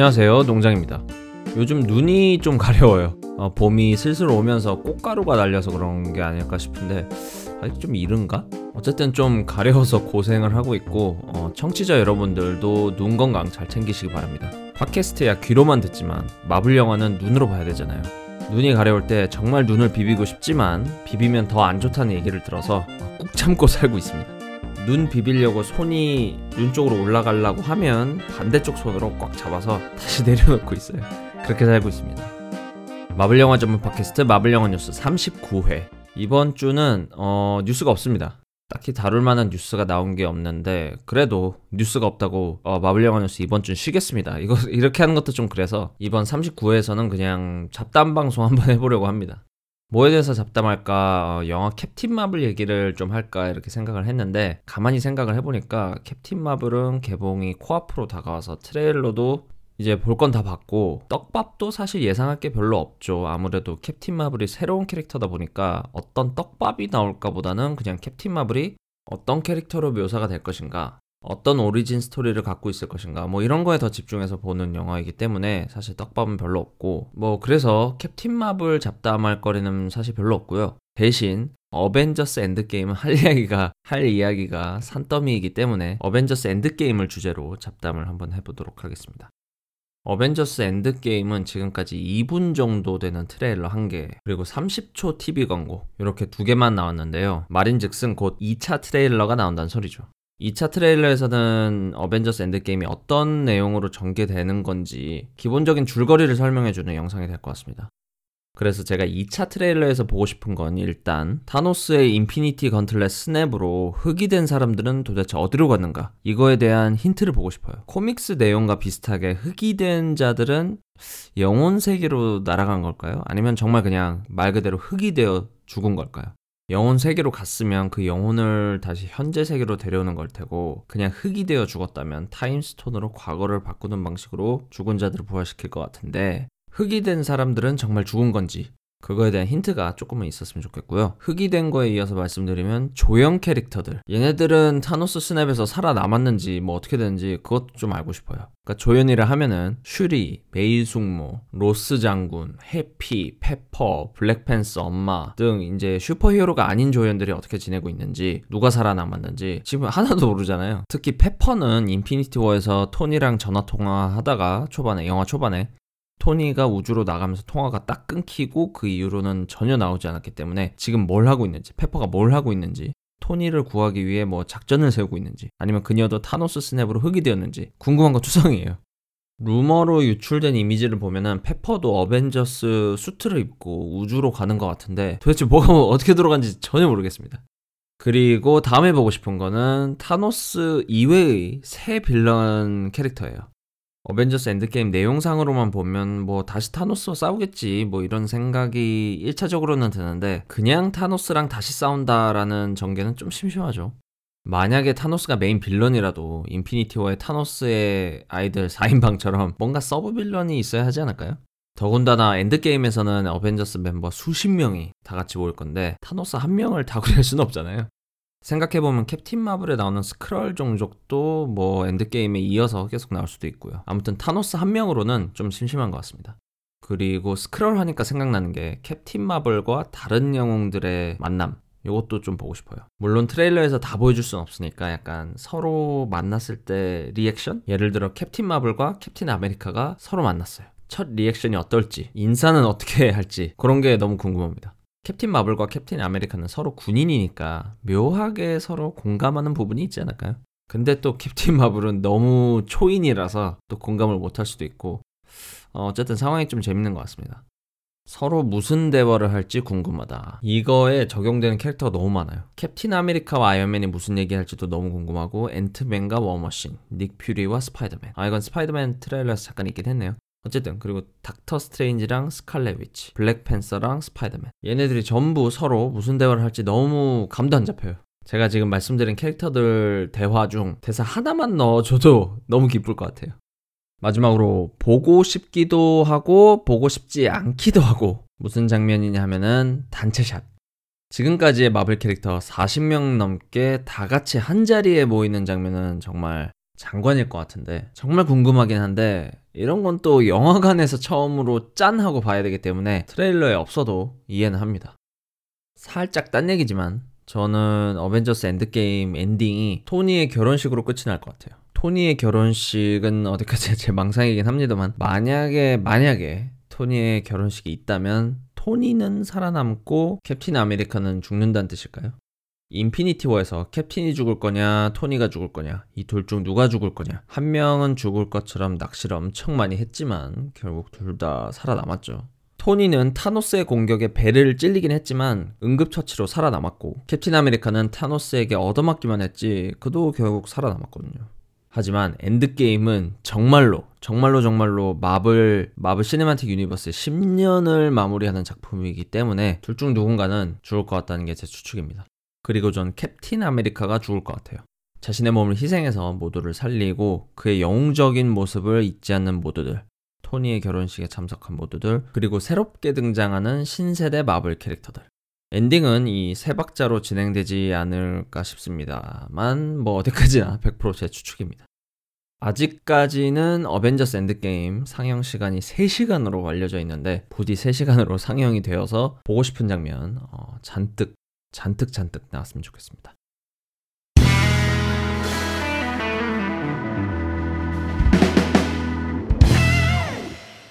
안녕하세요. 농장입니다. 요즘 눈이 좀 가려워요. 어, 봄이 슬슬 오면서 꽃가루가 날려서 그런 게 아닐까 싶은데 아직 좀 이른가? 어쨌든 좀 가려워서 고생을 하고 있고 어, 청취자 여러분들도 눈 건강 잘 챙기시기 바랍니다. 팟캐스트야 귀로만 듣지만 마블 영화는 눈으로 봐야 되잖아요. 눈이 가려울 때 정말 눈을 비비고 싶지만 비비면 더 안 좋다는 얘기를 들어서 꾹 참고 살고 있습니다 눈 비비려고 손이 눈 쪽으로 올라가려고 하면 반대쪽 손으로 꽉 잡아서 다시 내려놓고 있어요. 그렇게 살고 있습니다. 마블 영화 전문 팟캐스트 마블 영화 뉴스 39회. 이번 주는 어, 뉴스가 없습니다. 딱히 다룰 만한 뉴스가 나온 게 없는데 그래도 뉴스가 없다고 어, 마블 영화 뉴스 이번 주는 쉬겠습니다. 이거 이렇게 하는 것도 좀 그래서 이번 39회에서는 그냥 잡담 방송 한번 해보려고 합니다. 뭐에 대해서 잡담할까 어, 영화 캡틴 마블 얘기를 좀 할까 이렇게 생각을 했는데 가만히 생각을 해보니까 캡틴 마블은 개봉이 코앞으로 다가와서 트레일러도 이제 볼 건 다 봤고 떡밥도 사실 예상할 게 별로 없죠. 아무래도 캡틴 마블이 새로운 캐릭터다 보니까 어떤 떡밥이 나올까 보다는 그냥 캡틴 마블이 어떤 캐릭터로 묘사가 될 것인가 어떤 origin 스토리를 갖고 있을 것인가 뭐 이런 거에 더 집중해서 보는 영화이기 때문에 사실 떡밥은 별로 없고 뭐 그래서 캡틴 마블 잡담할 거리는 사실 별로 없고요 대신 어벤져스 엔드게임은 할 이야기가 할 이야기가 산더미이기 때문에 어벤져스 엔드게임을 주제로 잡담을 한번 해보도록 하겠습니다 어벤져스 엔드게임은 지금까지 2분 정도 되는 트레일러 1개, 그리고 30초 TV 광고, 이렇게 두 개만 나왔는데요. 말인 즉슨 곧 2차 트레일러가 나온다는 소리죠. 2차 트레일러에서는 어벤져스 엔드게임이 어떤 내용으로 전개되는 건지 기본적인 줄거리를 설명해주는 영상이 될 것 같습니다. 그래서 제가 2차 트레일러에서 보고 싶은 건 일단 타노스의 인피니티 건틀렛 스냅으로 흙이 된 사람들은 도대체 어디로 갔는가 이거에 대한 힌트를 보고 싶어요. 코믹스 내용과 비슷하게 흙이 된 자들은 영혼 세계로 날아간 걸까요? 아니면 정말 그냥 말 그대로 흙이 되어 죽은 걸까요? 영혼 세계로 갔으면 그 영혼을 다시 현재 세계로 데려오는 걸 테고 그냥 흙이 되어 죽었다면 타임스톤으로 과거를 바꾸는 방식으로 죽은 자들을 부활시킬 것 같은데 흙이 된 사람들은 정말 죽은 건지 그거에 대한 힌트가 조금은 있었으면 좋겠고요. 흙이 된 거에 이어서 말씀드리면 조연 캐릭터들. 얘네들은 타노스 스냅에서 살아남았는지 뭐 어떻게 되는지 그것도 좀 알고 싶어요. 그러니까 조연이라 하면은 슈리, 메이 숙모, 로스 장군, 해피, 페퍼, 블랙팬서 엄마 등 이제 슈퍼히어로가 아닌 조연들이 어떻게 지내고 있는지 누가 살아남았는지 지금 하나도 모르잖아요. 특히 페퍼는 인피니티 워에서 토니랑 전화 통화하다가 초반에 영화 초반에 토니가 우주로 나가면서 통화가 딱 끊기고 그 이후로는 전혀 나오지 않았기 때문에 지금 뭘 하고 있는지, 페퍼가 뭘 하고 있는지, 토니를 구하기 위해 뭐 작전을 세우고 있는지, 아니면 그녀도 타노스 스냅으로 흙이 되었는지 궁금한 거 투성이에요. 루머로 유출된 이미지를 보면은 페퍼도 어벤져스 수트를 입고 우주로 가는 것 같은데 도대체 뭐가 어떻게 돌아간지 전혀 모르겠습니다. 그리고 다음에 보고 싶은 거는 타노스 이외의 새 빌런 캐릭터예요. 어벤져스 엔드게임 내용상으로만 보면 뭐 다시 타노스와 싸우겠지 뭐 이런 생각이 1차적으로는 드는데 그냥 타노스랑 다시 싸운다라는 전개는 좀 심심하죠. 만약에 타노스가 메인 빌런이라도 인피니티 워의 타노스의 아이들 4인방처럼 뭔가 서브 빌런이 있어야 하지 않을까요? 더군다나 엔드게임에서는 어벤져스 멤버 수십 명이 다 같이 모일 건데 타노스 한 명을 다구릴 수는 없잖아요. 생각해보면 캡틴 마블에 나오는 스크럴 종족도 뭐 엔드게임에 이어서 계속 나올 수도 있고요. 아무튼 타노스 한 명으로는 좀 심심한 것 같습니다. 그리고 스크럴 하니까 생각나는 게 캡틴 마블과 다른 영웅들의 만남. 이것도 좀 보고 싶어요. 물론 트레일러에서 다 보여줄 순 없으니까 약간 서로 만났을 때 리액션? 예를 들어 캡틴 마블과 캡틴 아메리카가 서로 만났어요. 첫 리액션이 어떨지, 인사는 어떻게 할지 그런 게 너무 궁금합니다. 캡틴 마블과 캡틴 아메리카는 서로 군인이니까 묘하게 서로 공감하는 부분이 있지 않을까요? 근데 또 캡틴 마블은 너무 초인이라서 또 공감을 못할 수도 있고 어, 쨌든 상황이 좀 재밌는 것 같습니다. 서로 무슨 대화를 할지 궁금하다. 이거에 적용되는 캐릭터가 너무 많아요. 캡틴 아메리카와 아이언맨이 무슨 얘기할지도 너무 궁금하고 앤트맨과 워머신, 닉 퓨리와 스파이더맨. 아 이건 스파이더맨 트레일러에서 잠깐 있긴 했네요. 어쨌든 그리고 닥터 스트레인지랑 스칼렛 위치, 블랙팬서랑 스파이더맨 얘네들이 전부 서로 무슨 대화를 할지 너무 감도 안 잡혀요. 제가 지금 말씀드린 캐릭터들 대화 중 대사 하나만 넣어줘도 너무 기쁠 것 같아요. 마지막으로 보고 싶기도 하고 보고 싶지 않기도 하고 무슨 장면이냐 하면은 단체샷. 지금까지의 마블 캐릭터 40명 넘게 다 같이 한 자리에 모이는 장면은 정말 장관일 것 같은데 정말 궁금하긴 한데 이런 건 또 영화관에서 처음으로 짠 하고 봐야 되기 때문에 트레일러에 없어도 이해는 합니다. 살짝 딴 얘기지만 저는 어벤져스 엔드게임 엔딩이 토니의 결혼식으로 끝이 날 것 같아요. 토니의 결혼식은 어디까지 제 망상이긴 합니다만 만약에 만약에 토니의 결혼식이 있다면 토니는 살아남고 캡틴 아메리카는 죽는다는 뜻일까요? 인피니티 워에서 캡틴이 죽을 거냐, 토니가 죽을 거냐, 이 둘 중 누가 죽을 거냐. 한 명은 죽을 것처럼 낚시를 엄청 많이 했지만 결국 둘 다 살아남았죠. 토니는 타노스의 공격에 배를 찔리긴 했지만 응급처치로 살아남았고 캡틴 아메리카는 타노스에게 얻어맞기만 했지 그도 결국 살아남았거든요. 하지만 엔드게임은 정말로 정말로 정말로 마블 마블 시네마틱 유니버스의 10년을 마무리하는 작품이기 때문에 둘 중 누군가는 죽을 것 같다는 게 제 추측입니다. 그리고 전 캡틴 아메리카가 죽을 것 같아요. 자신의 몸을 희생해서 모두를 살리고 그의 영웅적인 모습을 잊지 않는 모두들, 토니의 결혼식에 참석한 모두들, 그리고 새롭게 등장하는 신세대 마블 캐릭터들. 엔딩은 이 세 박자로 진행되지 않을까 싶습니다만 뭐 어디까지나 100%제 추측입니다. 아직까지는 어벤져스 엔드게임 상영 시간이 3시간으로 알려져 있는데 부디 3시간으로 상영이 되어서 보고 싶은 장면 어, 잔뜩 잔뜩 잔뜩 나왔으면 좋겠습니다.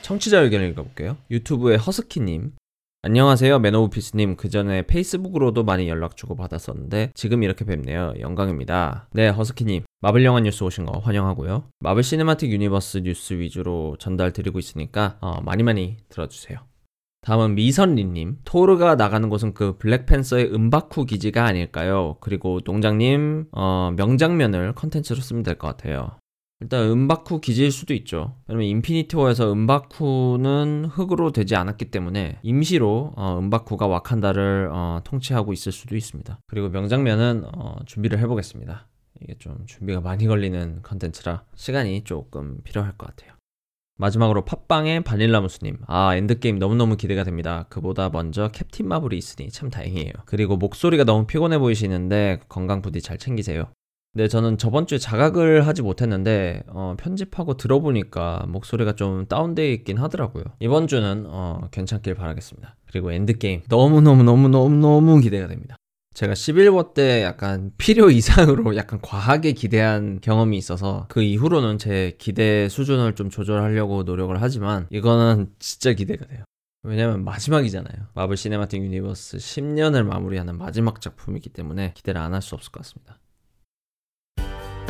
청취자 의견을 읽어볼게요. 유튜브의 허스키님. 안녕하세요, 맨오브피스님. 그 전에 페이스북으로도 많이 연락 주고 받았었는데 지금 이렇게 뵙네요. 영광입니다. 네, 허스키님. 마블 영화 뉴스 오신 거 환영하고요. 마블 시네마틱 유니버스 뉴스 위주로 전달 드리고 있으니까 어, 많이 많이 들어주세요. 다음은 미선리님. 토르가 나가는 곳은 그 블랙팬서의 음바쿠 기지가 아닐까요? 그리고 농장님, 어, 명장면을 컨텐츠로 쓰면 될 것 같아요. 일단 음바쿠 기지일 수도 있죠. 왜냐면 인피니티 워에서 음바쿠는 흙으로 되지 않았기 때문에 임시로 어, 음바쿠가 와칸다를 어, 통치하고 있을 수도 있습니다. 그리고 명장면은 어, 준비를 해보겠습니다. 이게 좀 준비가 많이 걸리는 컨텐츠라 시간이 조금 필요할 것 같아요. 마지막으로 팟빵의 바닐라 무스님. 아, 엔드게임 너무너무 기대가 됩니다. 그보다 먼저 캡틴 마블이 있으니 참 다행이에요. 그리고 목소리가 너무 피곤해 보이시는데 건강 부디 잘 챙기세요. 네, 저는 저번 주에 자각을 하지 못했는데, 어, 편집하고 들어보니까 목소리가 좀 다운되어 있긴 하더라고요. 이번 주는, 어, 괜찮길 바라겠습니다. 그리고 엔드게임. 너무너무너무너무너무 기대가 됩니다. 제가 11워 때 약간 필요 이상으로 약간 과하게 기대한 경험이 있어서 그 이후로는 제 기대 수준을 좀 조절하려고 노력을 하지만 이거는 진짜 기대가 돼요. 왜냐면 마지막이잖아요. 마블 시네마틱 유니버스 10년을 마무리하는 마지막 작품이기 때문에 기대를 안 할 수 없을 것 같습니다.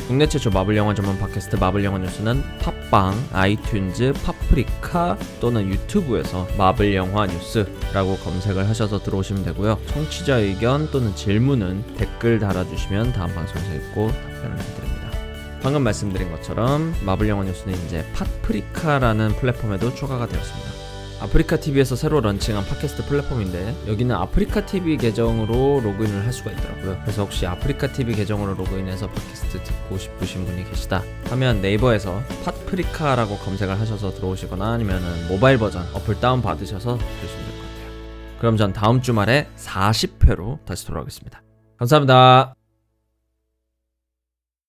국내 최초 마블 영화 전문 팟캐스트 마블 영화 뉴스는 팟빵, 아이튠즈, 파프리카 또는 유튜브에서 마블 영화 뉴스라고 검색을 하셔서 들어오시면 되고요. 청취자 의견 또는 질문은 댓글 달아주시면 다음 방송에서 읽고 답변을 해드립니다. 방금 말씀드린 것처럼 마블 영화 뉴스는 이제 파프리카라는 플랫폼에도 추가가 되었습니다. 아프리카 TV에서 새로 런칭한 팟캐스트 플랫폼인데 여기는 아프리카 TV 계정으로 로그인을 할 수가 있더라고요. 그래서 혹시 아프리카 TV 계정으로 로그인해서 팟캐스트 듣고 싶으신 분이 계시다 하면 네이버에서 팟프리카라고 검색을 하셔서 들어오시거나 아니면 모바일 버전 어플 다운 받으셔서 들으시면 될 것 같아요. 그럼 전 다음 주말에 40회로 다시 돌아오겠습니다. 감사합니다.